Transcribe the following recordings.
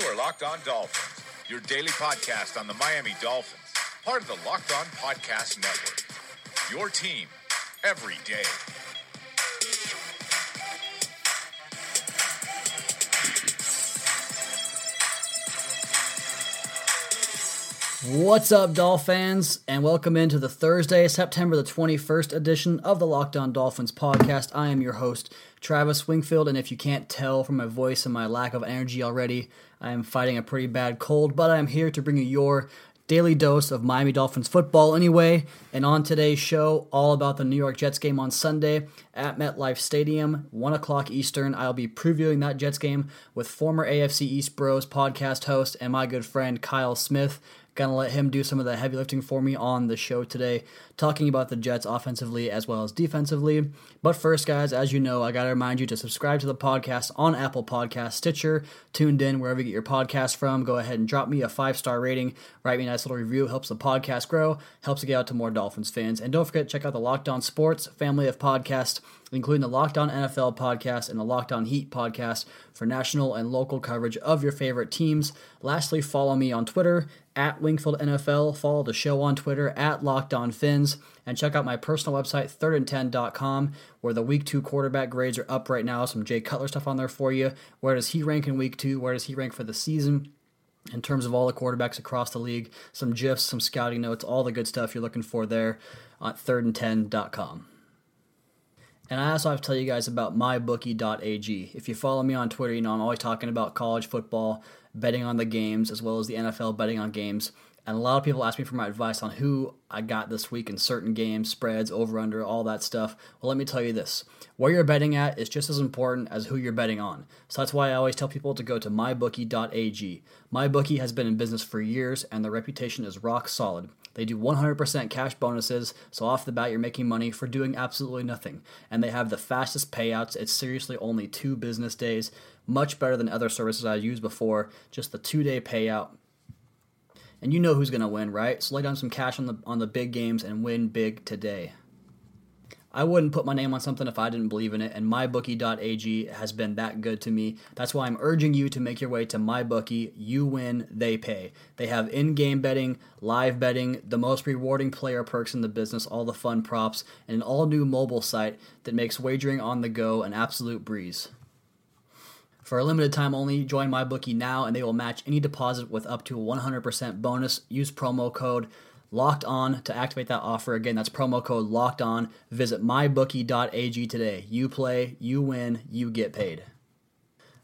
You are Locked On Dolphins, your daily podcast on the Miami Dolphins, part of the Locked On Podcast Network. Your team every day. What's up, Dolphins, and welcome into the Thursday, September the 21st edition of the Locked On Dolphins podcast. I am your host, Travis Wingfield, and if you can't tell from my voice and my lack of energy already, I am fighting a pretty bad cold, but I am here to bring you your daily dose of Miami Dolphins football anyway. And on today's show, all about the New York Jets game on Sunday at MetLife Stadium, 1 o'clock Eastern. I'll be previewing that Jets game with former AFC East Bros podcast host and my good friend Kyle Smith. Gonna let him do some of the heavy lifting for me on the show today, talking about the Jets offensively as well as defensively. But first, guys, as you know, I gotta remind you to subscribe to the podcast on Apple Podcast, Stitcher, TuneIn, wherever you get your podcast from. Go ahead and drop me a five star rating, write me a nice little review, helps the podcast grow, helps to get out to more Dolphins fans. And don't forget check out the Locked On Sports family of podcasts including the Locked On NFL podcast and the Locked On Heat podcast for national and local coverage of your favorite teams. Lastly, follow me on Twitter at Wingfield NFL. Follow the show on Twitter at Locked On Fins, and check out my personal website thirdand10.com where the Week Two quarterback grades are up right now. Some Jay Cutler stuff on there for you. Where does he rank in Week Two? Where does he rank for the season? in terms of all the quarterbacks across the league, some GIFs, some scouting notes, all the good stuff you're looking for there at thirdand10.com. And I also have to tell you guys about mybookie.ag. If you follow me on Twitter, you know I'm always talking about college football, betting on the games, as well as the NFL betting on games. And a lot of people ask me for my advice on who I got this week in certain games, spreads, over under, all that stuff. Well, let me tell you this where you're betting at is just as important as who you're betting on. So that's why I always tell people to go to mybookie.ag. MyBookie has been in business for years and their reputation is rock solid. They do 100% cash bonuses, so off the bat, you're making money for doing absolutely nothing. And they have the fastest payouts. It's seriously only two business days, much better than other services I've used before. Just the two day payout. And you know who's going to win, right? So lay down some cash on the on the big games and win big today. I wouldn't put my name on something if I didn't believe in it, and mybookie.ag has been that good to me. That's why I'm urging you to make your way to mybookie. You win, they pay. They have in game betting, live betting, the most rewarding player perks in the business, all the fun props, and an all new mobile site that makes wagering on the go an absolute breeze. For a limited time only, join MyBookie now and they will match any deposit with up to a 100% bonus. Use promo code locked on to activate that offer. Again, that's promo code locked on. Visit mybookie.ag today. You play, you win, you get paid.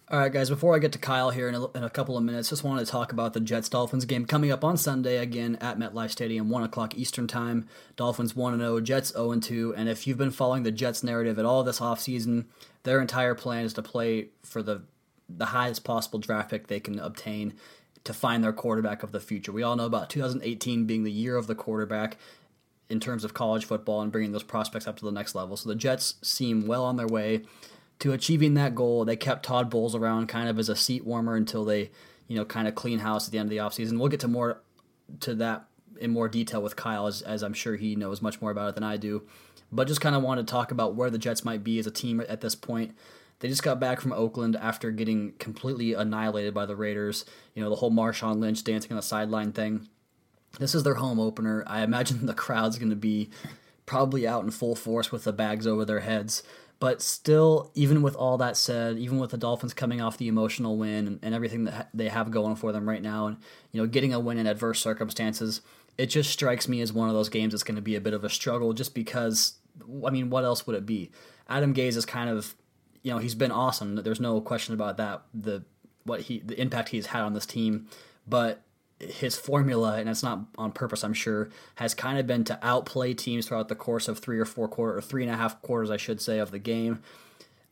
All right, guys, before I get to Kyle here in a, in a couple of minutes, just wanted to talk about the Jets Dolphins game coming up on Sunday again at MetLife Stadium, 1 o'clock Eastern Time. Dolphins 1 0, Jets 0 2. And if you've been following the Jets narrative at all this offseason, their entire plan is to play for the the highest possible draft pick they can obtain to find their quarterback of the future. We all know about 2018 being the year of the quarterback in terms of college football and bringing those prospects up to the next level. So the Jets seem well on their way to achieving that goal. They kept Todd Bowles around kind of as a seat warmer until they, you know, kind of clean house at the end of the offseason. We'll get to more to that in more detail with Kyle as, as I'm sure he knows much more about it than I do. But just kind of want to talk about where the Jets might be as a team at this point. They just got back from Oakland after getting completely annihilated by the Raiders. You know, the whole Marshawn Lynch dancing on the sideline thing. This is their home opener. I imagine the crowd's going to be probably out in full force with the bags over their heads. But still, even with all that said, even with the Dolphins coming off the emotional win and, and everything that they have going for them right now, and you know, getting a win in adverse circumstances, it just strikes me as one of those games that's going to be a bit of a struggle. Just because, I mean, what else would it be? Adam Gase is kind of you know he's been awesome. There's no question about that. The what he the impact he's had on this team, but his formula, and it's not on purpose, I'm sure, has kind of been to outplay teams throughout the course of three or four quarters, or three and a half quarters, I should say, of the game.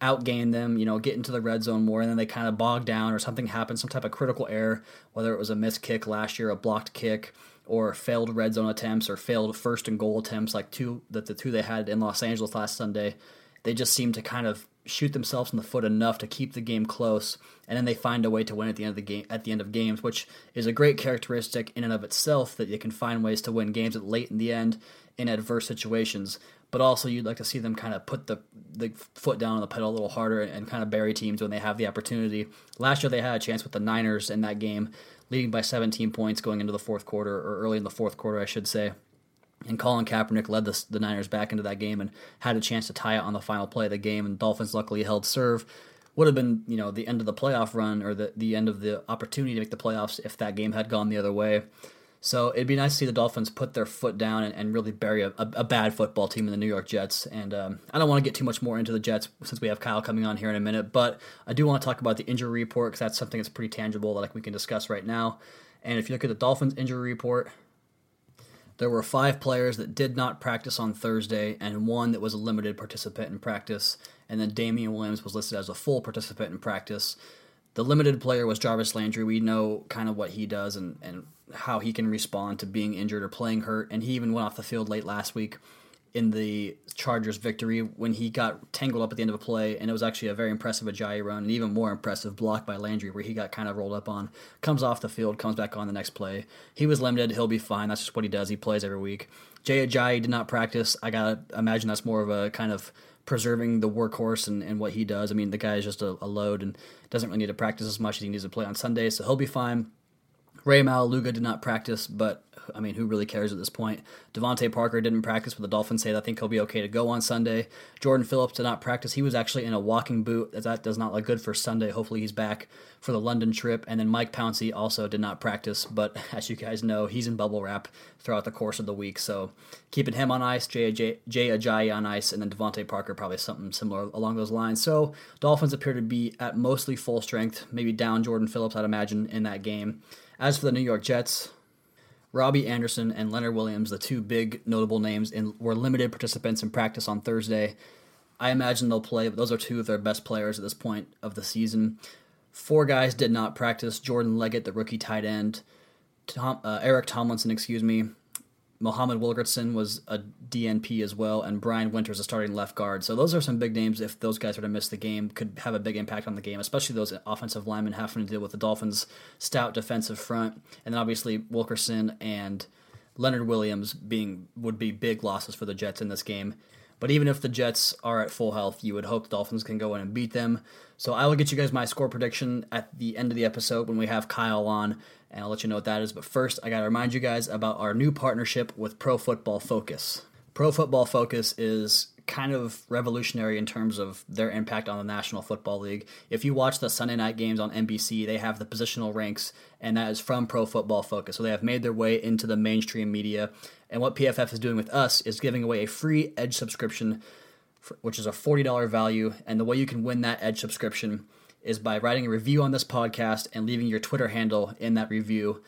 Outgain them, you know, get into the red zone more, and then they kind of bog down, or something happens, some type of critical error, whether it was a missed kick last year, a blocked kick, or failed red zone attempts, or failed first and goal attempts, like two that the two they had in Los Angeles last Sunday. They just seem to kind of shoot themselves in the foot enough to keep the game close, and then they find a way to win at the end of the game at the end of games, which is a great characteristic in and of itself that you can find ways to win games at late in the end in adverse situations. But also, you'd like to see them kind of put the the foot down on the pedal a little harder and kind of bury teams when they have the opportunity. Last year, they had a chance with the Niners in that game, leading by 17 points going into the fourth quarter, or early in the fourth quarter, I should say. And Colin Kaepernick led the, the Niners back into that game and had a chance to tie it on the final play of the game. And Dolphins luckily held serve. Would have been, you know, the end of the playoff run or the, the end of the opportunity to make the playoffs if that game had gone the other way. So it'd be nice to see the Dolphins put their foot down and, and really bury a, a, a, bad football team in the New York Jets. And um, I don't want to get too much more into the Jets since we have Kyle coming on here in a minute, but I do want to talk about the injury report because that's something that's pretty tangible that like, we can discuss right now. And if you look at the Dolphins injury report, there were five players that did not practice on Thursday, and one that was a limited participant in practice. And then Damien Williams was listed as a full participant in practice. The limited player was Jarvis Landry. We know kind of what he does and, and how he can respond to being injured or playing hurt. And he even went off the field late last week in the Chargers' victory when he got tangled up at the end of a play, and it was actually a very impressive Ajayi run, and even more impressive block by Landry where he got kind of rolled up on, comes off the field, comes back on the next play. He was limited, he'll be fine. That's just what he does. He plays every week. Jay Ajayi did not practice. I gotta imagine that's more of a kind of preserving the workhorse and, and what he does. I mean, the guy is just a, a load and doesn't really need to practice as much as he needs to play on Sunday, so he'll be fine. Ray Maualuga did not practice, but I mean, who really cares at this point? DeVante Parker didn't practice, but the Dolphins say I think he'll be okay to go on Sunday. Jordan Phillips did not practice. He was actually in a walking boot. That does not look good for Sunday. Hopefully, he's back for the London trip. And then Mike Pouncey also did not practice, but as you guys know, he's in bubble wrap throughout the course of the week. So keeping him on ice, Jay, Jay, Jay Ajayi on ice, and then DeVante Parker probably something similar along those lines. So Dolphins appear to be at mostly full strength, maybe down Jordan Phillips, I'd imagine, in that game. As for the New York Jets, Robbie Anderson and Leonard Williams, the two big notable names, in, were limited participants in practice on Thursday. I imagine they'll play, but those are two of their best players at this point of the season. Four guys did not practice. Jordan Leggett, the rookie tight end, Tom, uh, Eric Tomlinson, excuse me, Muhammad Wilkerson was a DNP as well, and Brian Winters a starting left guard. So those are some big names. If those guys were to miss the game, could have a big impact on the game, especially those offensive linemen having to deal with the Dolphins' stout defensive front, and then obviously Wilkerson and Leonard Williams being would be big losses for the Jets in this game. But even if the Jets are at full health, you would hope the Dolphins can go in and beat them. So I will get you guys my score prediction at the end of the episode when we have Kyle on and I'll let you know what that is. But first, I got to remind you guys about our new partnership with Pro Football Focus. Pro Football Focus is kind of revolutionary in terms of their impact on the National Football League. If you watch the Sunday night games on NBC, they have the positional ranks, and that is from Pro Football Focus. So they have made their way into the mainstream media. And what PFF is doing with us is giving away a free Edge subscription, which is a $40 value. And the way you can win that Edge subscription is by writing a review on this podcast and leaving your Twitter handle in that review.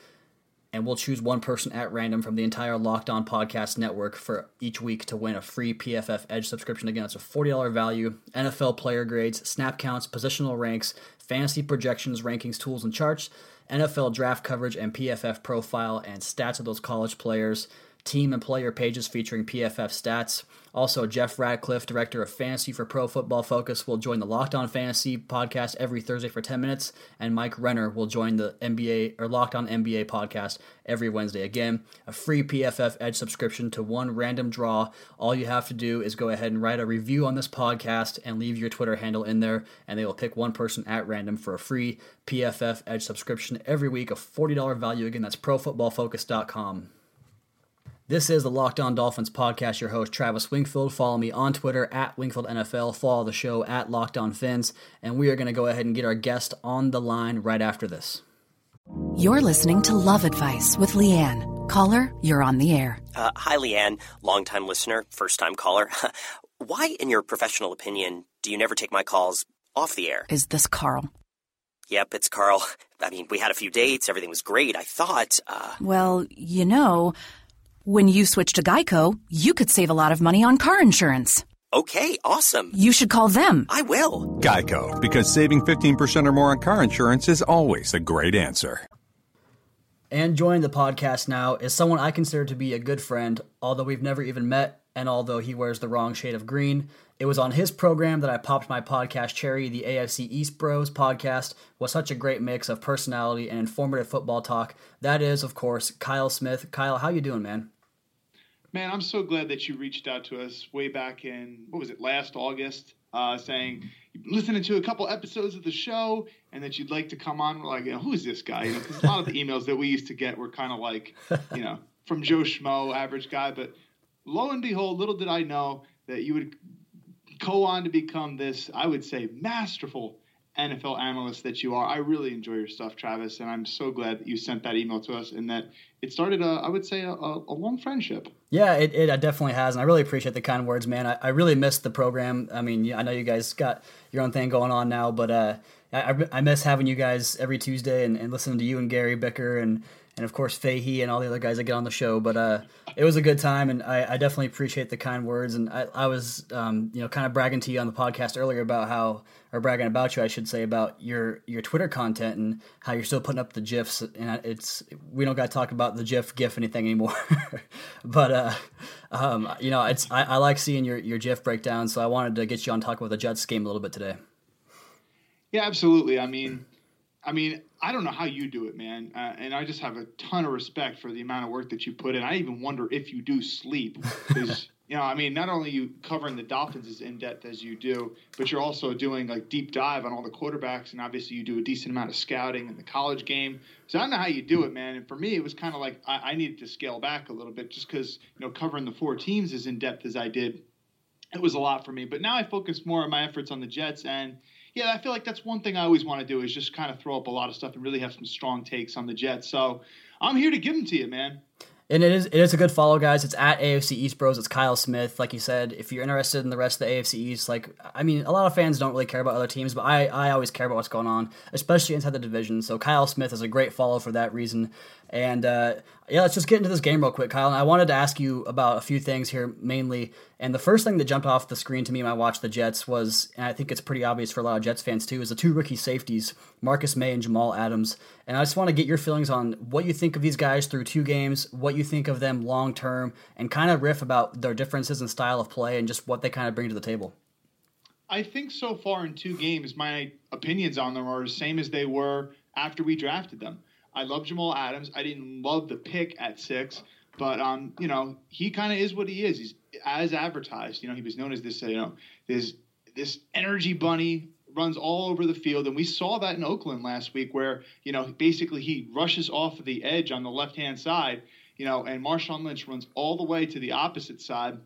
And we'll choose one person at random from the entire Locked On Podcast Network for each week to win a free PFF Edge subscription. Again, it's a $40 value. NFL player grades, snap counts, positional ranks, fantasy projections, rankings, tools, and charts, NFL draft coverage, and PFF profile and stats of those college players team and player pages featuring PFF stats. Also, Jeff Ratcliffe, director of fantasy for Pro Football Focus, will join the Locked On Fantasy podcast every Thursday for 10 minutes, and Mike Renner will join the NBA or Locked On NBA podcast every Wednesday. Again, a free PFF Edge subscription to one random draw. All you have to do is go ahead and write a review on this podcast and leave your Twitter handle in there, and they will pick one person at random for a free PFF Edge subscription every week, a $40 value. Again, that's profootballfocus.com. This is the Locked On Dolphins podcast. Your host, Travis Wingfield. Follow me on Twitter at Wingfield NFL. Follow the show at Locked On Fins. And we are going to go ahead and get our guest on the line right after this. You're listening to Love Advice with Leanne. Caller, you're on the air. Uh, hi, Leanne. Longtime listener, first time caller. Why, in your professional opinion, do you never take my calls off the air? Is this Carl? Yep, it's Carl. I mean, we had a few dates, everything was great. I thought, uh. Well, you know, when you switch to Geico, you could save a lot of money on car insurance. Okay, awesome. You should call them. I will. Geico, because saving 15% or more on car insurance is always a great answer. And joining the podcast now is someone I consider to be a good friend, although we've never even met, and although he wears the wrong shade of green. It was on his program that I popped my podcast cherry. The AFC East Bros podcast was such a great mix of personality and informative football talk. That is, of course, Kyle Smith. Kyle, how you doing, man? Man, I'm so glad that you reached out to us way back in what was it last August, uh, saying listening to a couple episodes of the show and that you'd like to come on. We're like, you know, who is this guy? You know, a lot of the emails that we used to get were kind of like, you know, from Joe Schmo, average guy. But lo and behold, little did I know that you would go on to become this, I would say, masterful NFL analyst that you are. I really enjoy your stuff, Travis, and I'm so glad that you sent that email to us and that it started, a, I would say, a, a long friendship. Yeah, it, it definitely has, and I really appreciate the kind words, man. I, I really missed the program. I mean, I know you guys got your own thing going on now, but uh, I, I miss having you guys every Tuesday and, and listening to you and Gary Bicker and and of course Fahey and all the other guys that get on the show. But uh, it was a good time, and I, I, definitely appreciate the kind words. And I, I was, um, you know, kind of bragging to you on the podcast earlier about how, or bragging about you, I should say, about your your Twitter content and how you're still putting up the gifs. And it's we don't got to talk about the GIF GIF anything anymore. but uh, um, you know, it's I, I like seeing your your GIF breakdown. So I wanted to get you on talk about the Jets game a little bit today. Yeah, absolutely. I mean, I mean, I don't know how you do it, man. Uh, and I just have a ton of respect for the amount of work that you put in. I even wonder if you do sleep because. you know, I mean, not only you covering the Dolphins as in depth as you do, but you're also doing like deep dive on all the quarterbacks, and obviously you do a decent amount of scouting in the college game. So I don't know how you do it, man. And for me, it was kind of like I, I needed to scale back a little bit just because you know covering the four teams as in depth as I did, it was a lot for me. But now I focus more of my efforts on the Jets and yeah, I feel like that's one thing I always want to do is just kind of throw up a lot of stuff and really have some strong takes on the Jets. So I'm here to give them to you, man. And it is it is a good follow, guys. It's at AFC East Bros. It's Kyle Smith. Like you said, if you're interested in the rest of the AFC East, like I mean, a lot of fans don't really care about other teams, but I, I always care about what's going on, especially inside the division. So Kyle Smith is a great follow for that reason. And uh, yeah, let's just get into this game real quick, Kyle. And I wanted to ask you about a few things here, mainly. And the first thing that jumped off the screen to me when I watched the Jets was, and I think it's pretty obvious for a lot of Jets fans too, is the two rookie safeties, Marcus Maye and Jamal Adams. And I just want to get your feelings on what you think of these guys through two games, what you think of them long term, and kind of riff about their differences in style of play and just what they kind of bring to the table. I think so far in two games, my opinions on them are the same as they were after we drafted them. I love Jamal Adams. I didn't love the pick at six, but um, you know, he kind of is what he is. He's as advertised. You know, he was known as this, you know, this this energy bunny runs all over the field, and we saw that in Oakland last week, where you know basically he rushes off the edge on the left hand side, you know, and Marshawn Lynch runs all the way to the opposite side.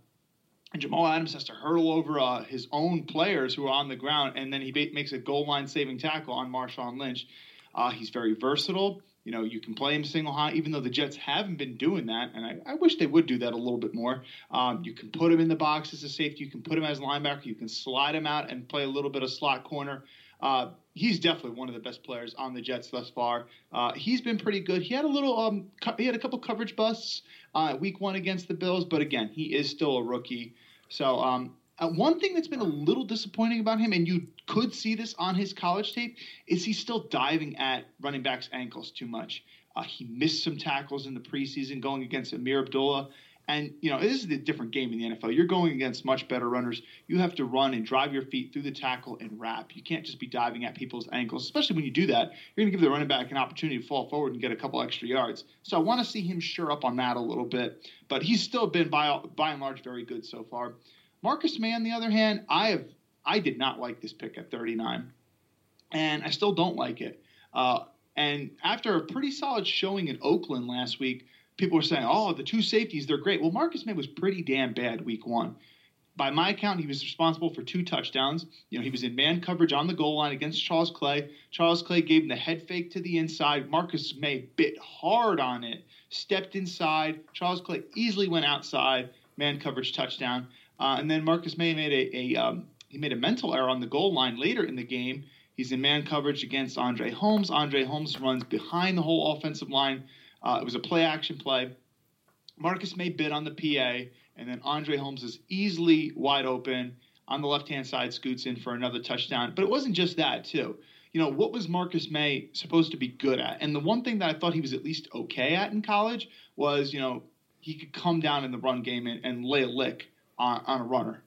And Jamal Adams has to hurdle over uh, his own players who are on the ground, and then he ba- makes a goal line saving tackle on Marshawn Lynch. Uh, he's very versatile. You know, you can play him single high, even though the Jets haven't been doing that, and I, I wish they would do that a little bit more. Um, you can put him in the box as a safety. You can put him as linebacker. You can slide him out and play a little bit of slot corner. Uh, he's definitely one of the best players on the Jets thus far. Uh, he's been pretty good. He had a little, um, co- he had a couple coverage busts uh, week one against the Bills, but again, he is still a rookie. So um, uh, one thing that's been a little disappointing about him, and you could see this on his college tape, is he's still diving at running backs' ankles too much. Uh, he missed some tackles in the preseason going against Amir Abdullah. And, you know, this is a different game in the NFL. You're going against much better runners. You have to run and drive your feet through the tackle and wrap. You can't just be diving at people's ankles, especially when you do that. You're going to give the running back an opportunity to fall forward and get a couple extra yards. So I want to see him sure up on that a little bit. But he's still been, by, by and large, very good so far. Marcus Maye, on the other hand, I have I did not like this pick at 39, and I still don't like it. Uh, and after a pretty solid showing in Oakland last week, people were saying, "Oh, the two safeties, they're great." Well, Marcus Maye was pretty damn bad week one. By my count, he was responsible for two touchdowns. You know, he was in man coverage on the goal line against Charles Clay. Charles Clay gave him the head fake to the inside. Marcus Maye bit hard on it, stepped inside. Charles Clay easily went outside, man coverage touchdown. Uh, and then Marcus Maye made a, a um, he made a mental error on the goal line later in the game. He's in man coverage against Andre Holmes. Andre Holmes runs behind the whole offensive line. Uh, it was a play action play. Marcus Maye bid on the PA, and then Andre Holmes is easily wide open on the left hand side, scoots in for another touchdown. But it wasn't just that, too. You know, what was Marcus Maye supposed to be good at? And the one thing that I thought he was at least okay at in college was, you know, he could come down in the run game and, and lay a lick on, on a runner.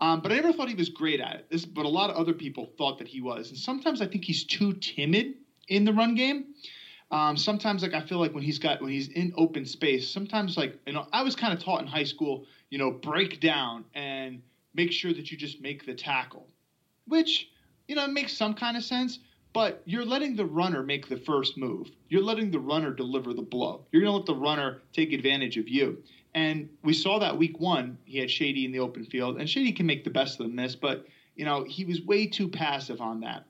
Um, but I never thought he was great at it. This, but a lot of other people thought that he was. And sometimes I think he's too timid in the run game. Um, sometimes, like I feel like when he's got when he's in open space, sometimes like you know I was kind of taught in high school, you know, break down and make sure that you just make the tackle, which you know makes some kind of sense. But you're letting the runner make the first move. You're letting the runner deliver the blow. You're going to let the runner take advantage of you. And we saw that week one, he had Shady in the open field, and Shady can make the best of the miss, but you know he was way too passive on that.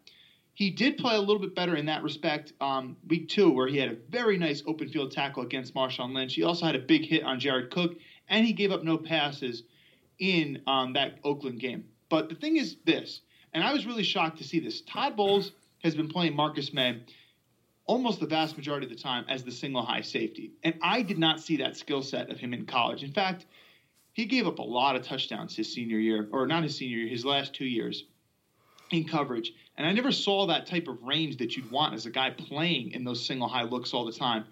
He did play a little bit better in that respect um, week two, where he had a very nice open field tackle against Marshawn Lynch. He also had a big hit on Jared Cook, and he gave up no passes in um, that Oakland game. But the thing is this, and I was really shocked to see this. Todd Bowles has been playing Marcus Maye almost the vast majority of the time as the single high safety. And I did not see that skill set of him in college. In fact, he gave up a lot of touchdowns his senior year, or not his senior year, his last two years in coverage. And I never saw that type of range that you'd want as a guy playing in those single high looks all the time.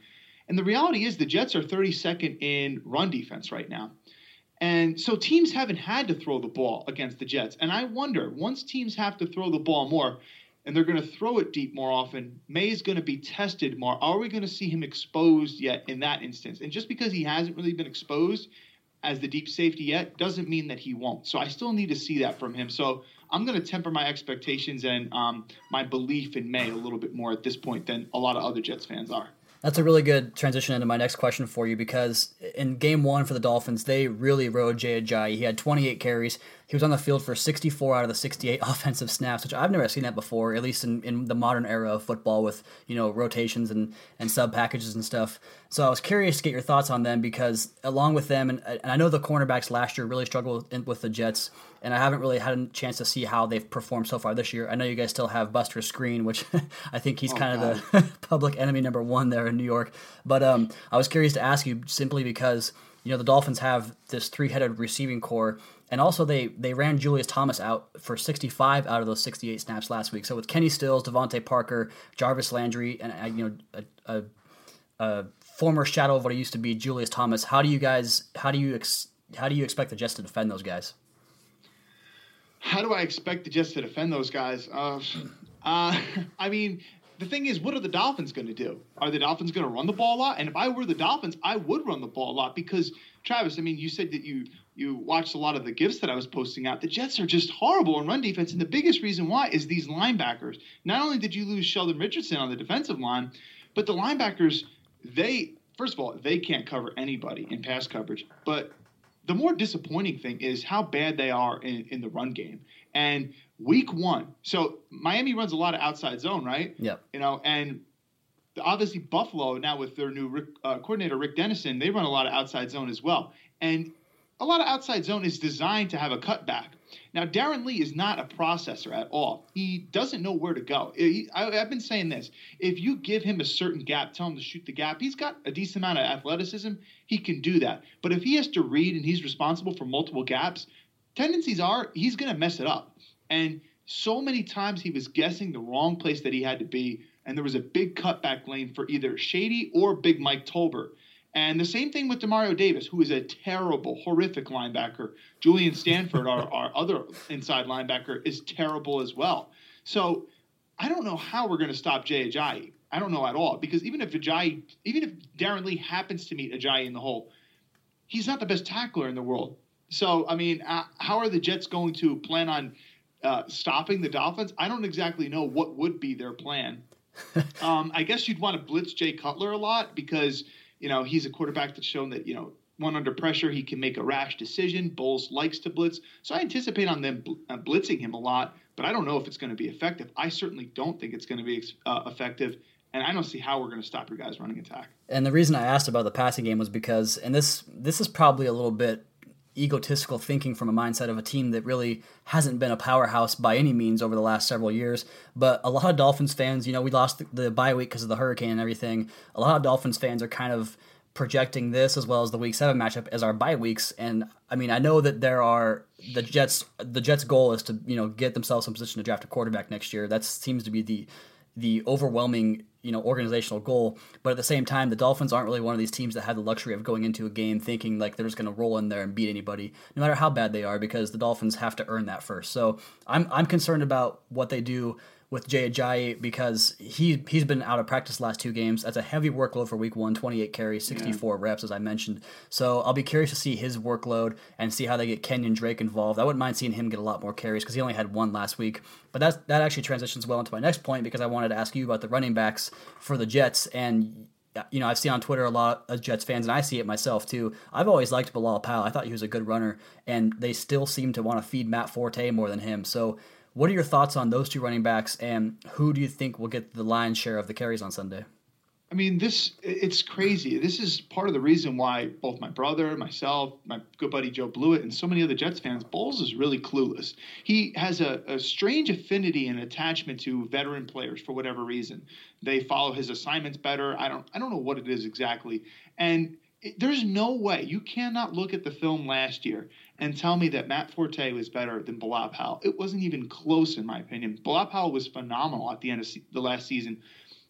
And the reality is the Jets are 32nd in run defense right now. And so teams haven't had to throw the ball against the Jets. And I wonder, once teams have to throw the ball more, and they're going to throw it deep more often. Maye's going to be tested more. Are we going to see him exposed yet in that instance? And just because he hasn't really been exposed as the deep safety yet doesn't mean that he won't. So I still need to see that from him. So I'm going to temper my expectations and um, my belief in Maye a little bit more at this point than a lot of other Jets fans are. That's a really good transition into my next question for you because in game one for the Dolphins, they really rode Jay Ajayi. He had 28 carries. He was on the field for 64 out of the 68 offensive snaps, which I've never seen that before, at least in, in the modern era of football with, you know, rotations and, and sub packages and stuff. So I was curious to get your thoughts on them because along with them, and, and I know the cornerbacks last year really struggled with, with the Jets, and I haven't really had a chance to see how they've performed so far this year. I know you guys still have Buster Skrine, which I think he's oh, kind God. of the public enemy number one there in New York. But um, I was curious to ask you simply because – you know the Dolphins have this three-headed receiving core, and also they they ran Julius Thomas out for 65 out of those 68 snaps last week. So with Kenny Stills, DeVante Parker, Jarvis Landry, and uh, you know a, a, a, former shadow of what he used to be, Julius Thomas. How do you guys? How do you ex, how do you expect the Jets to defend those guys? How do I expect the Jets to defend those guys? Uh, uh, I mean, the thing is, what are the Dolphins going to do? Are the Dolphins going to run the ball a lot? And if I were the Dolphins, I would run the ball a lot because Travis. I mean, you said that you you watched a lot of the gifts that I was posting out. The Jets are just horrible in run defense, and the biggest reason why is these linebackers. Not only did you lose Sheldon Richardson on the defensive line, but the linebackers they first of all they can't cover anybody in pass coverage, but the more disappointing thing is how bad they are in, in the run game. And week one, so Miami runs a lot of outside zone, right? Yep. You know, and obviously Buffalo now with their new Rick, uh, coordinator Rick Dennison, they run a lot of outside zone as well. And a lot of outside zone is designed to have a cutback. Now, Darron Lee is not a processor at all. He doesn't know where to go. He, I, have been saying this. If you give him a certain gap, tell him to shoot the gap, he's got a decent amount of athleticism. He can do that. But if he has to read and he's responsible for multiple gaps, tendencies are he's going to mess it up. And so many times he was guessing the wrong place that he had to be. And there was a big cutback lane for either Shady or Big Mike Tolbert. And the same thing with Demario Davis, who is a terrible, horrific linebacker. Julian Stanford, our, our other inside linebacker, is terrible as well. So I don't know how we're going to stop Jay Ajayi. I don't know at all because even if Ajayi, even if Darron Lee happens to meet Ajayi in the hole, he's not the best tackler in the world. So I mean, uh, how are the Jets going to plan on uh, stopping the Dolphins? I don't exactly know what would be their plan. um, I guess you'd want to blitz Jay Cutler a lot because you know, he's a quarterback that's shown that, you know, one under pressure, he can make a rash decision. Bowles likes to blitz. So I anticipate on them uh, blitzing him a lot, but I don't know if it's going to be effective. I certainly don't think it's going to be uh, effective. And I don't see how we're going to stop your guys running attack. And the reason I asked about the passing game was because, and this this is probably a little bit egotistical thinking from a mindset of a team that really hasn't been a powerhouse by any means over the last several years. But a lot of Dolphins fans, you know, we lost the, the bye week because of the hurricane and everything. A lot of Dolphins fans are kind of projecting this as well as the week seven matchup as our bye weeks. And I mean, I know that there are the Jets. The Jets' goal is to you know get themselves in position to draft a quarterback next year. That seems to be the the overwhelming you know organizational goal. But at the same time, the Dolphins aren't really one of these teams that have the luxury of going into a game thinking like they're just going to roll in there and beat anybody, no matter how bad they are, because the Dolphins have to earn that first. So I'm I'm concerned about what they do with Jay Ajayi because he he's been out of practice last two games. That's a heavy workload for week one, 28 carries, 64 yeah. reps, as I mentioned. So I'll be curious to see his workload and see how they get Kenyon Drake involved. I wouldn't mind seeing him get a lot more carries because he only had one last week. But that's, that actually transitions well into my next point because I wanted to ask you about the running backs for the Jets. And uh, you know, I've seen on Twitter a lot of Jets fans, and I see it myself too. I've always liked Bilal Powell. I thought he was a good runner, and they still seem to want to feed Matt Forte more than him. So what are your thoughts on those two running backs, and who do you think will get the lion's share of the carries on Sunday? I mean, this it's crazy. This is part of the reason why both my brother, myself, my good buddy Joe Blewett, and so many other Jets fans, Bowles is really clueless. He has a, a strange affinity and attachment to veteran players for whatever reason. They follow his assignments better. I don't I don't know what it is exactly. And it, there's no way you cannot look at the film last year and tell me that Matt Forte was better than Bilal Powell. It wasn't even close, in my opinion. Bilal Powell was phenomenal at the end of the last season.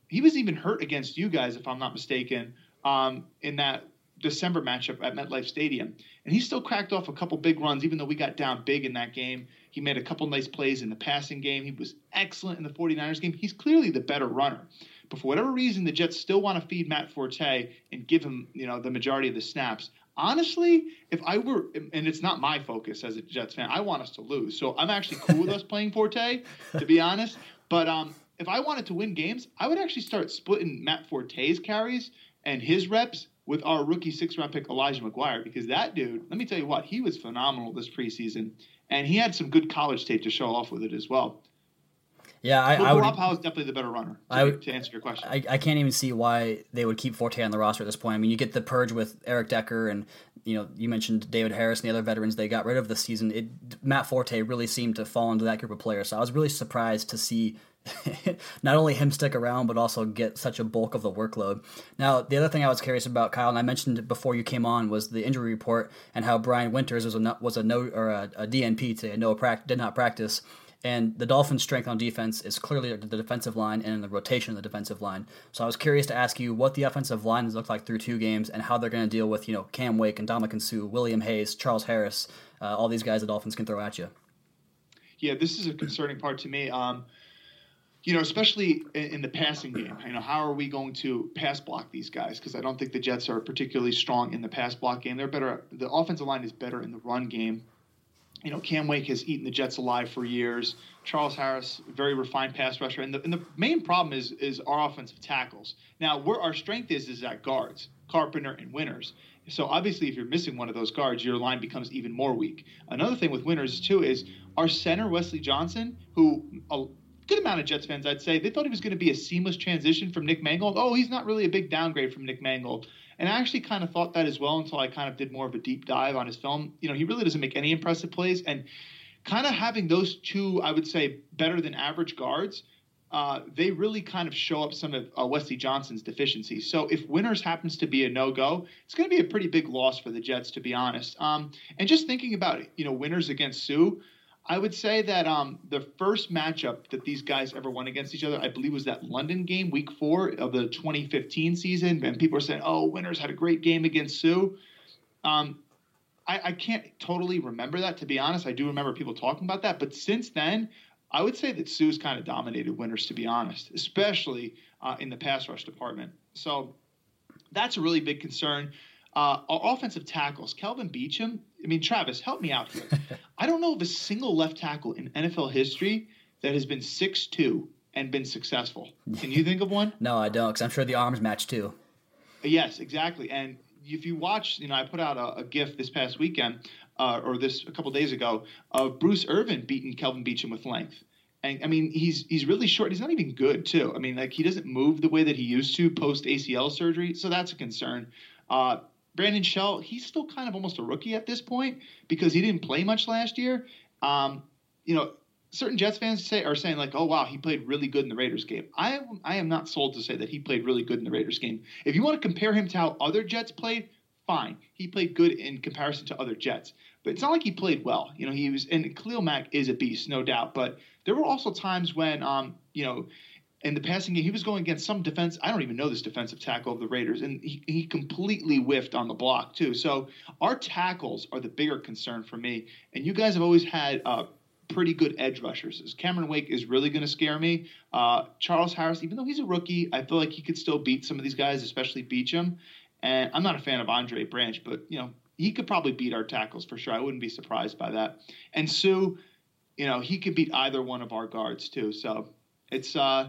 He was even hurt against you guys, if I'm not mistaken, um, in that December matchup at MetLife Stadium. And he still cracked off a couple big runs, even though we got down big in that game. He made a couple nice plays in the passing game. He was excellent in the 49ers game. He's clearly the better runner. But for whatever reason, the Jets still want to feed Matt Forte and give him, you know, the majority of the snaps honestly, if I were, and it's not my focus as a Jets fan, I want us to lose. So I'm actually cool with us playing Forte, to be honest. But um, if I wanted to win games, I would actually start splitting Matt Forte's carries and his reps with our rookie six round pick Elijah McGuire because that dude, let me tell you what, he was phenomenal this preseason, and he had some good college tape to show off with it as well. Yeah, I, but I would. Is definitely the better runner. To, I would, to answer your question, I, I can't even see why they would keep Forte on the roster at this point. I mean, you get the purge with Eric Decker, and you know, you mentioned David Harris and the other veterans they got rid of this season. It Matt Forte really seemed to fall into that group of players. So I was really surprised to see not only him stick around, but also get such a bulk of the workload. Now, the other thing I was curious about, Kyle, and I mentioned before you came on, was the injury report and how Brian Winters was a was a no or a, a DNP today, no practice, did not practice. And the Dolphins' strength on defense is clearly the defensive line and the rotation of the defensive line. So I was curious to ask you what the offensive line has looked like through two games and how they're going to deal with, you know, Cam Wake and Ndamukong Suh, William Hayes, Charles Harris, uh, all these guys the Dolphins can throw at you. Yeah, this is a concerning part to me. Um, you know, especially in the passing game. You know, how are we going to pass block these guys? Because I don't think the Jets are particularly strong in the pass block game. They're better. The offensive line is better in the run game you know, Cam Wake has eaten the Jets alive for years. Charles Harris, very refined pass rusher, and the, and the main problem is is our offensive tackles. Now, where our strength is is at guards, Carpenter and Winters. So obviously, if you're missing one of those guards, your line becomes even more weak. Another thing with Winters too is our center Wesley Johnson, who a good amount of Jets fans I'd say they thought he was going to be a seamless transition from Nick Mangold. Oh, he's not really a big downgrade from Nick Mangold. And I actually kind of thought that as well until I kind of did more of a deep dive on his film. You know, he really doesn't make any impressive plays. And kind of having those two, I would say, better than average guards, uh, they really kind of show up some of uh, Wesley Johnson's deficiencies. So if Winters happens to be a no go, it's going to be a pretty big loss for the Jets, to be honest. Um, and just thinking about, you know, Winters against Suh, I would say that um, the first matchup that these guys ever won against each other, I believe, was that London game, Week Four of the 2015 season. And people are saying, "Oh, Winters had a great game against Suh. Um, I, I, can't totally remember that, to be honest. I do remember people talking about that, but since then, I would say that Suh's kind of dominated Winters, to be honest, especially uh, in the pass rush department. So that's a really big concern. Uh, our offensive tackles, Kelvin Beachum. I mean, Travis, help me out here. I don't know of a single left tackle in NFL history that has been six two and been successful. Can you think of one? no, I don't, because I'm sure the arms match too. Yes, exactly. And if you watch, you know, I put out a, a GIF this past weekend, uh, or this a couple days ago, of Bruce Irvin beating Kelvin Beachum with length. And I mean, he's he's really short. He's not even good too. I mean, like he doesn't move the way that he used to post ACL surgery, so that's a concern. Uh, Brandon Shell, he's still kind of almost a rookie at this point because he didn't play much last year. Um, you know, certain Jets fans say are saying like, "Oh wow, he played really good in the Raiders game." I I am not sold to say that he played really good in the Raiders game. If you want to compare him to how other Jets played, fine. He played good in comparison to other Jets, but it's not like he played well. You know, he was and Khalil Mack is a beast, no doubt. But there were also times when, um, you know, in the passing game, he was going against some defense. I don't even know this defensive tackle of the Raiders, and he, he completely whiffed on the block too. So our tackles are the bigger concern for me. And you guys have always had uh, pretty good edge rushers. Cameron Wake is really going to scare me. Uh, Charles Harris, even though he's a rookie, I feel like he could still beat some of these guys, especially Beachum. And I'm not a fan of Andre Branch, but you know he could probably beat our tackles for sure. I wouldn't be surprised by that. And Suh, you know, he could beat either one of our guards too. So it's uh,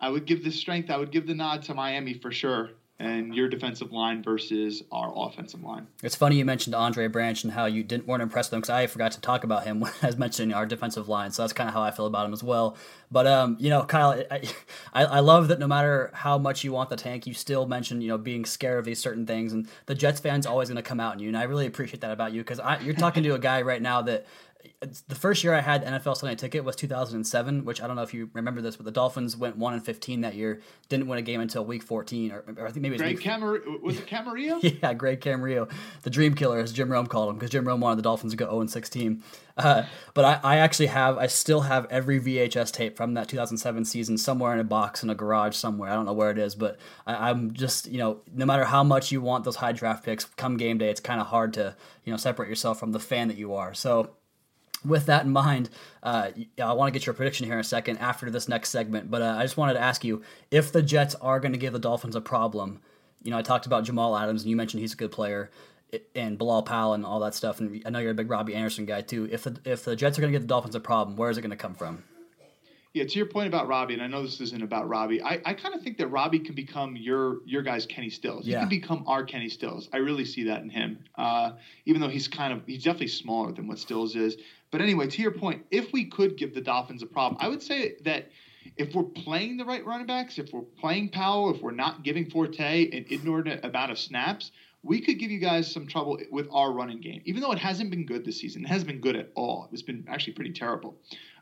I would give the strength, I would give the nod to Miami for sure and your defensive line versus our offensive line. It's funny you mentioned Andre Branch and how you didn't weren't impressed with him because I forgot to talk about him when I was mentioning our defensive line. So that's kind of how I feel about him as well. But um, you know, Kyle, I, I, I love that no matter how much you want the tank, you still mention you know being scared of these certain things, and the Jets fans always going to come out in you, and I really appreciate that about you because you're talking to a guy right now that the first year I had NFL Sunday Ticket was 2007, which I don't know if you remember this, but the Dolphins went one and 15 that year. Didn't win a game until week 14, or, or I think maybe it was Greg Camar- was it Camarillo? yeah, Greg Camarillo, the Dream Killer, as Jim Rome called him, because Jim Rome wanted the Dolphins to go 0 and 16. Uh, but I, I actually have, I still have every VHS tape from that 2007 season somewhere in a box in a garage somewhere. I don't know where it is, but I, I'm just, you know, no matter how much you want those high draft picks, come game day, it's kind of hard to, you know, separate yourself from the fan that you are. So with that in mind, uh, I want to get your prediction here in a second after this next segment. But uh, I just wanted to ask you if the Jets are going to give the Dolphins a problem. You know, I talked about Jamal Adams, and you mentioned he's a good player, and Bilal Powell and all that stuff. And I know you're a big Robbie Anderson guy too. If the if the Jets are going to give the Dolphins a problem, where is it going to come from? Yeah, to your point about Robbie, and I know this isn't about Robbie. I, I kind of think that Robbie can become your your guy's Kenny Stills. He yeah. can become our Kenny Stills. I really see that in him. Uh, even though he's kind of he's definitely smaller than what Stills is. But anyway, to your point, if we could give the Dolphins a problem, I would say that if we're playing the right running backs, if we're playing Powell, if we're not giving Forte an inordinate amount of snaps, we could give you guys some trouble with our running game. Even though it hasn't been good this season, it hasn't been good at all. It's been actually pretty terrible.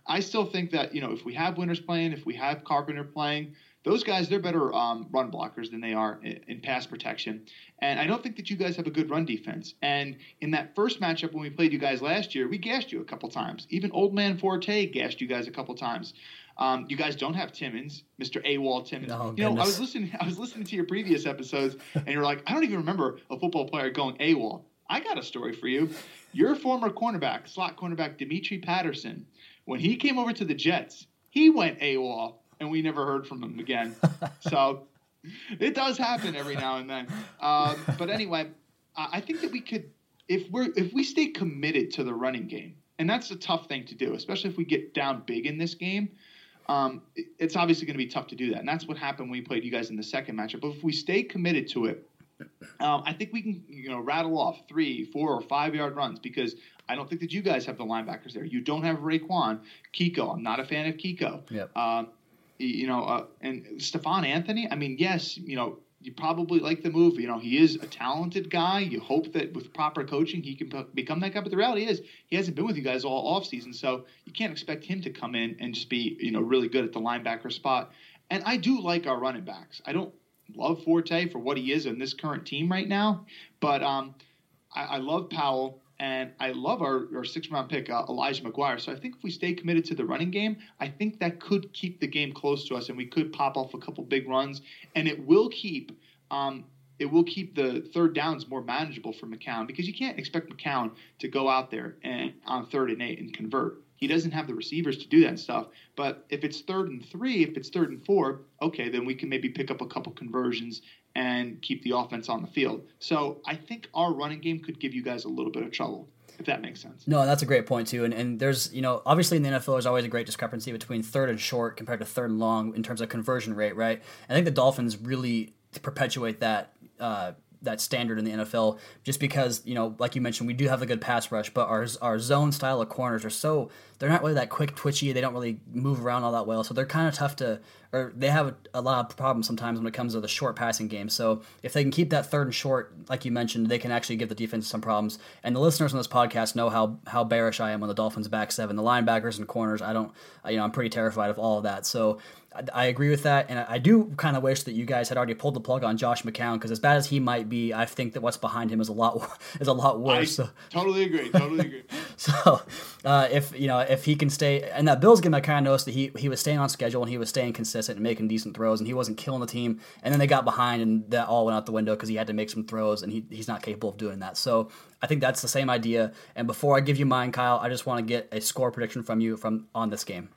I still think that you know if we have Winters playing, if we have Carpenter playing, those guys they're better um, run blockers than they are in, in, pass protection. And I don't think that you guys have a good run defense. And in that first matchup when we played you guys last year, we gassed you a couple times. Even Old Man Forte gassed you guys a couple times. Um, you guys don't have Timmons, Mr. AWOL Timmons. Oh, you know, I was listening. I was listening to your previous episodes, and you're like, I don't even remember a football player going AWOL. I got a story for you. Your former cornerback, slot cornerback Dimitri Patterson, when he came over to the Jets, he went AWOL and we never heard from him again. so it does happen every now and then. Um, but anyway, I think that we could, if we're if we stay committed to the running game, and that's a tough thing to do, especially if we get down big in this game. Um, it's obviously going to be tough to do that, and that's what happened when we played you guys in the second matchup. But if we stay committed to it, um, I think we can, you know, rattle off three, four, or five yard runs because I don't think that you guys have the linebackers there. You don't have Raekwon, Kiko. I'm not a fan of Kiko. Yep. Um, you know, uh, and Stephone Anthony. I mean, yes, you know, you probably like the move. You know, he is a talented guy. You hope that with proper coaching, he can p- become that guy. But the reality is, he hasn't been with you guys all off season, so you can't expect him to come in and just be, you know, really good at the linebacker spot. And I do like our running backs. I don't love Forte for what he is in this current team right now, but um, I, I love Powell. And I love our, our six round pick, uh, Elijah McGuire. So I think if we stay committed to the running game, I think that could keep the game close to us and we could pop off a couple big runs. And it will keep um, it will keep the third downs more manageable for McCown because you can't expect McCown to go out there and on third and eight and convert. He doesn't have the receivers to do that stuff. But if it's third and three, if it's third and four, okay, then we can maybe pick up a couple conversions and keep the offense on the field. So I think our running game could give you guys a little bit of trouble. If that makes sense. No, that's a great point too. And and there's you know obviously in the NFL there's always a great discrepancy between third and short compared to third and long in terms of conversion rate, right? I think the Dolphins really perpetuate that uh, that standard in the NFL just because you know like you mentioned we do have a good pass rush but our our zone style of corners are so they're not really that quick, twitchy. They don't really move around all that well, so they're kind of tough to, or they have a, a, lot of problems sometimes when it comes to the short passing game. So if they can keep that third and short, like you mentioned, they can actually give the defense some problems. And the listeners on this podcast know how how bearish I am on the Dolphins back seven, the linebackers and corners. I don't, you know, I'm pretty terrified of all of that. So I agree with that, and I do kind of wish that you guys had already pulled the plug on Josh McCown because as bad as he might be, I think that what's behind him is a lot is a lot worse. I totally agree. Totally agree. so uh, if you know if he can stay, and that Bills game, I kind of noticed that he he was staying on schedule and he was staying consistent and making decent throws, and he wasn't killing the team. And then they got behind, and that all went out the window because he had to make some throws, and he, he's not capable of doing that. So I think that's the same idea. And before I give you mine, Kyle, I just want to get a score prediction from you from on this game.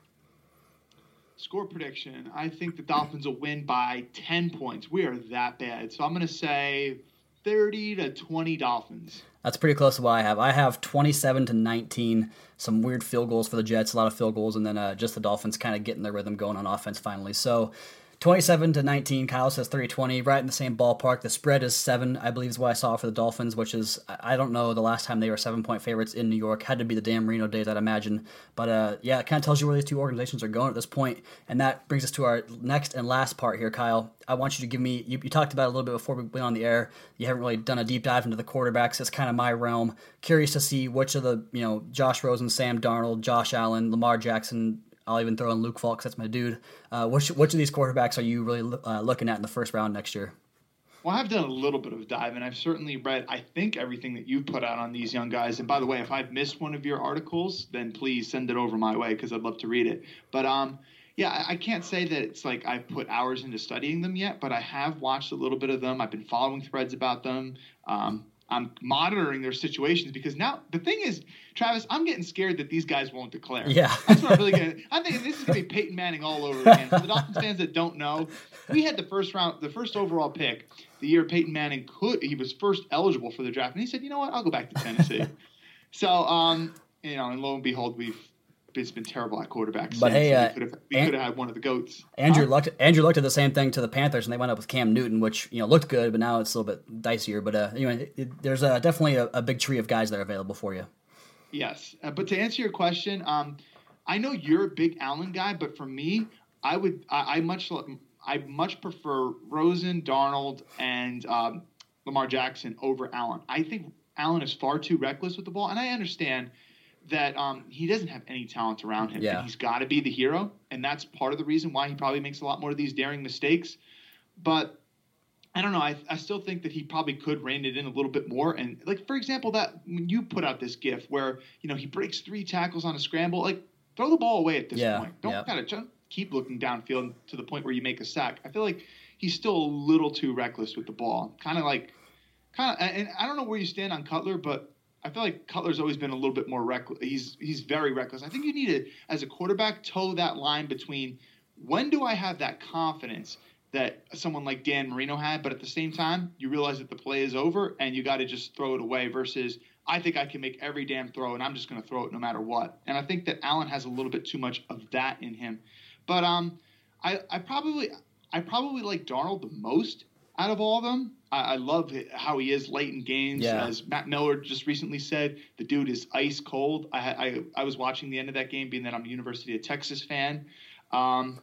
Score prediction. I think the Dolphins will win by 10 points. We are that bad. So I'm going to say 30 to 20 Dolphins. That's pretty close to what I have. I have 27 to 19. Some weird field goals for the Jets, a lot of field goals, and then uh, just the Dolphins kind of getting their rhythm going on offense finally. So 27 to 19. Kyle says 320, right in the same ballpark. The spread is seven, I believe, is what I saw for the Dolphins, which is I don't know the last time they were seven point favorites in New York. Had to be the Dan Marino days, I'd imagine. But uh, yeah, it kind of tells you where these two organizations are going at this point. And that brings us to our next and last part here, Kyle. I want you to give me. You, you talked about a little bit before we went on the air. You haven't really done a deep dive into the quarterbacks. It's kind of my realm. Curious to see which of the you know Josh Rosen, Sam Darnold, Josh Allen, Lamar Jackson, I'll even throw in Luke Falk that's my dude. Uh, which which of these quarterbacks are you really uh, looking at in the first round next year? Well, I've done a little bit of dive, and I've certainly read, I think, everything that you've put out on these young guys. And by the way, if I've missed one of your articles, then please send it over my way because I'd love to read it. But um, yeah, I can't say that it's like I've put hours into studying them yet, but I have watched a little bit of them. I've been following threads about them. Um, I'm monitoring their situations because now the thing is, Travis, I'm getting scared that these guys won't declare. Yeah, that's what I'm really getting. I think this is gonna be Peyton Manning all over again. For the Dolphins fans that don't know, we had the first round, the first overall pick the year Peyton Manning could. He was first eligible for the draft, and he said, "You know what? I'll go back to Tennessee." so, um, you know, and lo and behold, we've it's been terrible at quarterback. But hey, uh, we could have had one of the goats. Andrew huh? looked. Andrew Luck at the same thing to the Panthers, and they went up with Cam Newton, which you know looked good, but now it's a little bit dicier. But uh, anyway, it, it, there's uh, definitely a, a, big tree of guys that are available for you. Yes, uh, but to answer your question, um, I know you're a big Allen guy, but for me, I would I, I much I much prefer Rosen, Darnold, and um, Lamar Jackson over Allen. I think Allen is far too reckless with the ball, and I understand that um, he doesn't have any talent around him. Yeah. he's got to be the hero, and that's part of the reason why he probably makes a lot more of these daring mistakes. But I don't know. I, I still think that he probably could rein it in a little bit more. And like for example, that when you put out this GIF where you know he breaks three tackles on a scramble, like throw the ball away at this yeah, point. Don't yeah. kind of keep looking downfield to the point where you make a sack. I feel like he's still a little too reckless with the ball. Kind of like, kind of. And I don't know where you stand on Cutler, but I feel like Cutler's always been a little bit more reckless. He's he's very reckless. I think you need to, as a quarterback, toe that line between when do I have that confidence that someone like Dan Marino had, but at the same time, you realize that the play is over and you got to just throw it away versus I think I can make every damn throw and I'm just going to throw it no matter what. And I think that Allen has a little bit too much of that in him. But um, I, I probably I probably like Darnold the most out of all of them. I, I love how he is late in games. Yeah. As Matt Miller just recently said, the dude is ice cold. I, I, I was watching the end of that game, being that I'm a University of Texas fan. Um,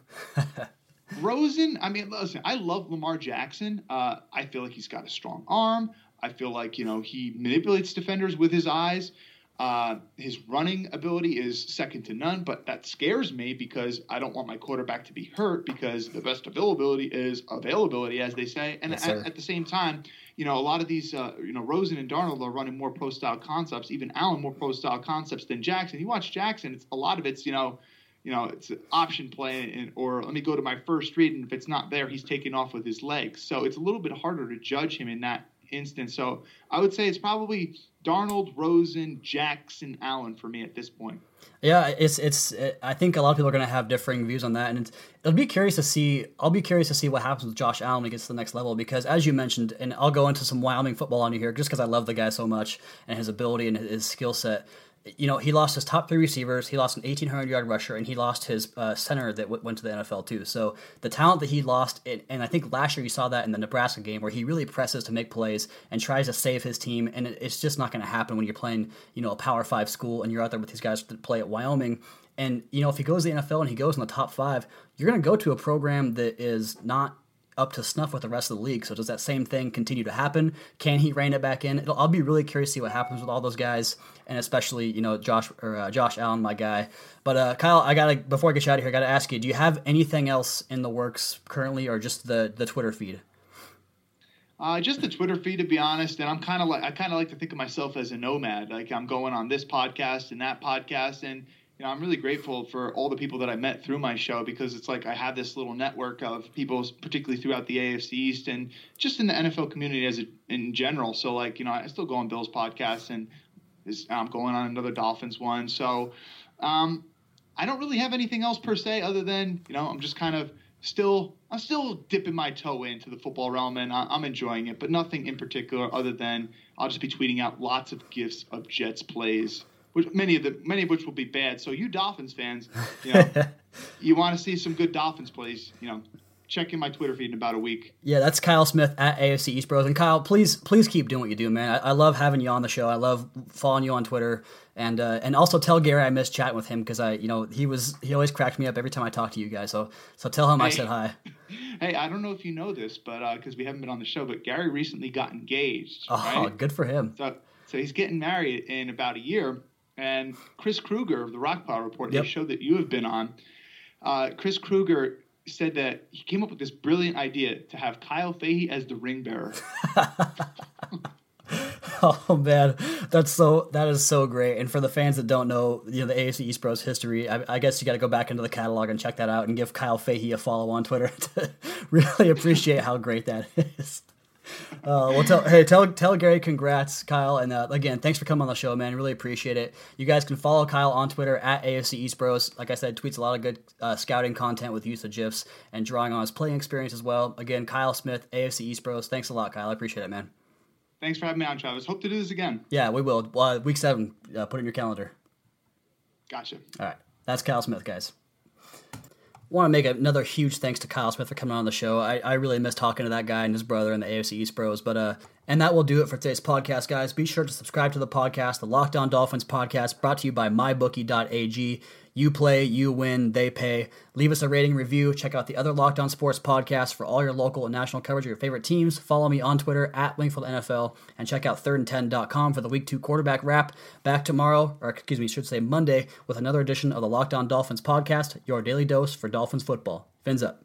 Rosen, I mean, listen, I love Lamar Jackson. Uh, I feel like he's got a strong arm. I feel like you know he manipulates defenders with his eyes. Uh, his running ability is second to none, but that scares me because I don't want my quarterback to be hurt because the best availability is availability, as they say. And yes, at, at, the same time, you know, a lot of these, uh, you know, Rosen and Darnold are running more pro style concepts, even Allen more pro style concepts than Jackson. You watch Jackson, it's a lot of it's, you know, you know, it's an option play, and, or let me go to my first read, and if it's not there, he's taking off with his legs. So it's a little bit harder to judge him in that instance. So I would say it's probably Darnold, Rosen, Jackson, Allen for me at this point. Yeah, it's it's. It, I think a lot of people are going to have differing views on that, and it'll be curious to see. I'll be curious to see what happens with Josh Allen when he gets to the next level because, as you mentioned, and I'll go into some Wyoming football on you here just because I love the guy so much and his ability and his skill set you know, he lost his top three receivers. He lost an 1,800 yard rusher, and he lost his uh, center that w- went to the NFL too. So the talent that he lost, it, and I think last year you saw that in the Nebraska game where he really presses to make plays and tries to save his team, and it, it's just not going to happen when you're playing, you know, a Power Five school and you're out there with these guys that play at Wyoming. And you know, if he goes to the NFL and he goes in the top five, you're going to go to a program that is not up to snuff with the rest of the league. So does that same thing continue to happen? Can he rein it back in? It'll, I'll be really curious to see what happens with all those guys, and especially you know Josh or uh, Josh Allen, my guy. But uh, Kyle, I gotta before I get you out of here, I gotta ask you: Do you have anything else in the works currently, or just the the Twitter feed? Uh, just the Twitter feed, to be honest. And I'm kind of like I kind of like to think of myself as a nomad. Like I'm going on this podcast and that podcast, and you know I'm really grateful for all the people that I met through my show because it's like I have this little network of people, particularly throughout the AFC East and just in the NFL community as a, in general. So like you know I still go on Bill's podcast and I'm going on another Dolphins one. So um, I don't really have anything else per se other than you know I'm just kind of still I'm still dipping my toe into the football realm and I'm enjoying it, but nothing in particular other than I'll just be tweeting out lots of gifs of Jets plays, which many of the many of which will be bad. So you Dolphins fans, you know, you want to see some good Dolphins plays, you know, check in my Twitter feed in about a week. Yeah, that's Kyle Smith at AFC East Bros. And Kyle, please, please keep doing what you do, man. I, I love having you on the show. I love following you on Twitter, and uh, and also tell Gary I miss chatting with him because I, you know, he was he always cracked me up every time I talk to you guys. So so tell him hey, I said hi. Hey, I don't know if you know this, but because uh, we haven't been on the show, but Gary recently got engaged. Oh, right? good for him. So so he's getting married in about a year. And Chris Kruger of the Rockpile Report, yep. the show that you have been on, uh, Chris Kruger said that he came up with this brilliant idea to have Kyle Fahey as the ring bearer. oh man, that's so that is so great. And for the fans that don't know, you know the AFC East Bros history, I, I guess you got to go back into the catalog and check that out, and give Kyle Fahey a follow on Twitter to really appreciate how great that is. Uh, well, tell hey tell tell Gary congrats, Kyle, and uh, again thanks for coming on the show, man. Really appreciate it. You guys can follow Kyle on Twitter at AFC East Bros. Like I said, tweets a lot of good uh, scouting content with use of gifs and drawing on his playing experience as well. Again, Kyle Smith, AFC East Bros. Thanks a lot, Kyle. I appreciate it, man. Thanks for having me on, Travis. Hope to do this again. Yeah, we will. Uh, week seven, uh, put it in your calendar. Gotcha. All right, that's Kyle Smith, guys want to make another huge thanks to Kyle Smith for coming on the show. I, I really miss talking to that guy and his brother and the AFC East Bros. But uh, and that will do it for today's podcast, guys. Be sure to subscribe to the podcast, the Locked On Dolphins podcast, brought to you by MyBookie.ag. You play, you win, they pay. Leave us a rating review. Check out the other Locked On Sports podcasts for all your local and national coverage of your favorite teams. Follow me on Twitter at Wingfield NFL and check out thirdand10.com for the week two quarterback wrap. Back tomorrow, or excuse me, should say Monday, with another edition of the Locked On Dolphins podcast, your daily dose for Dolphins football. Fins up.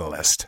Catalyst.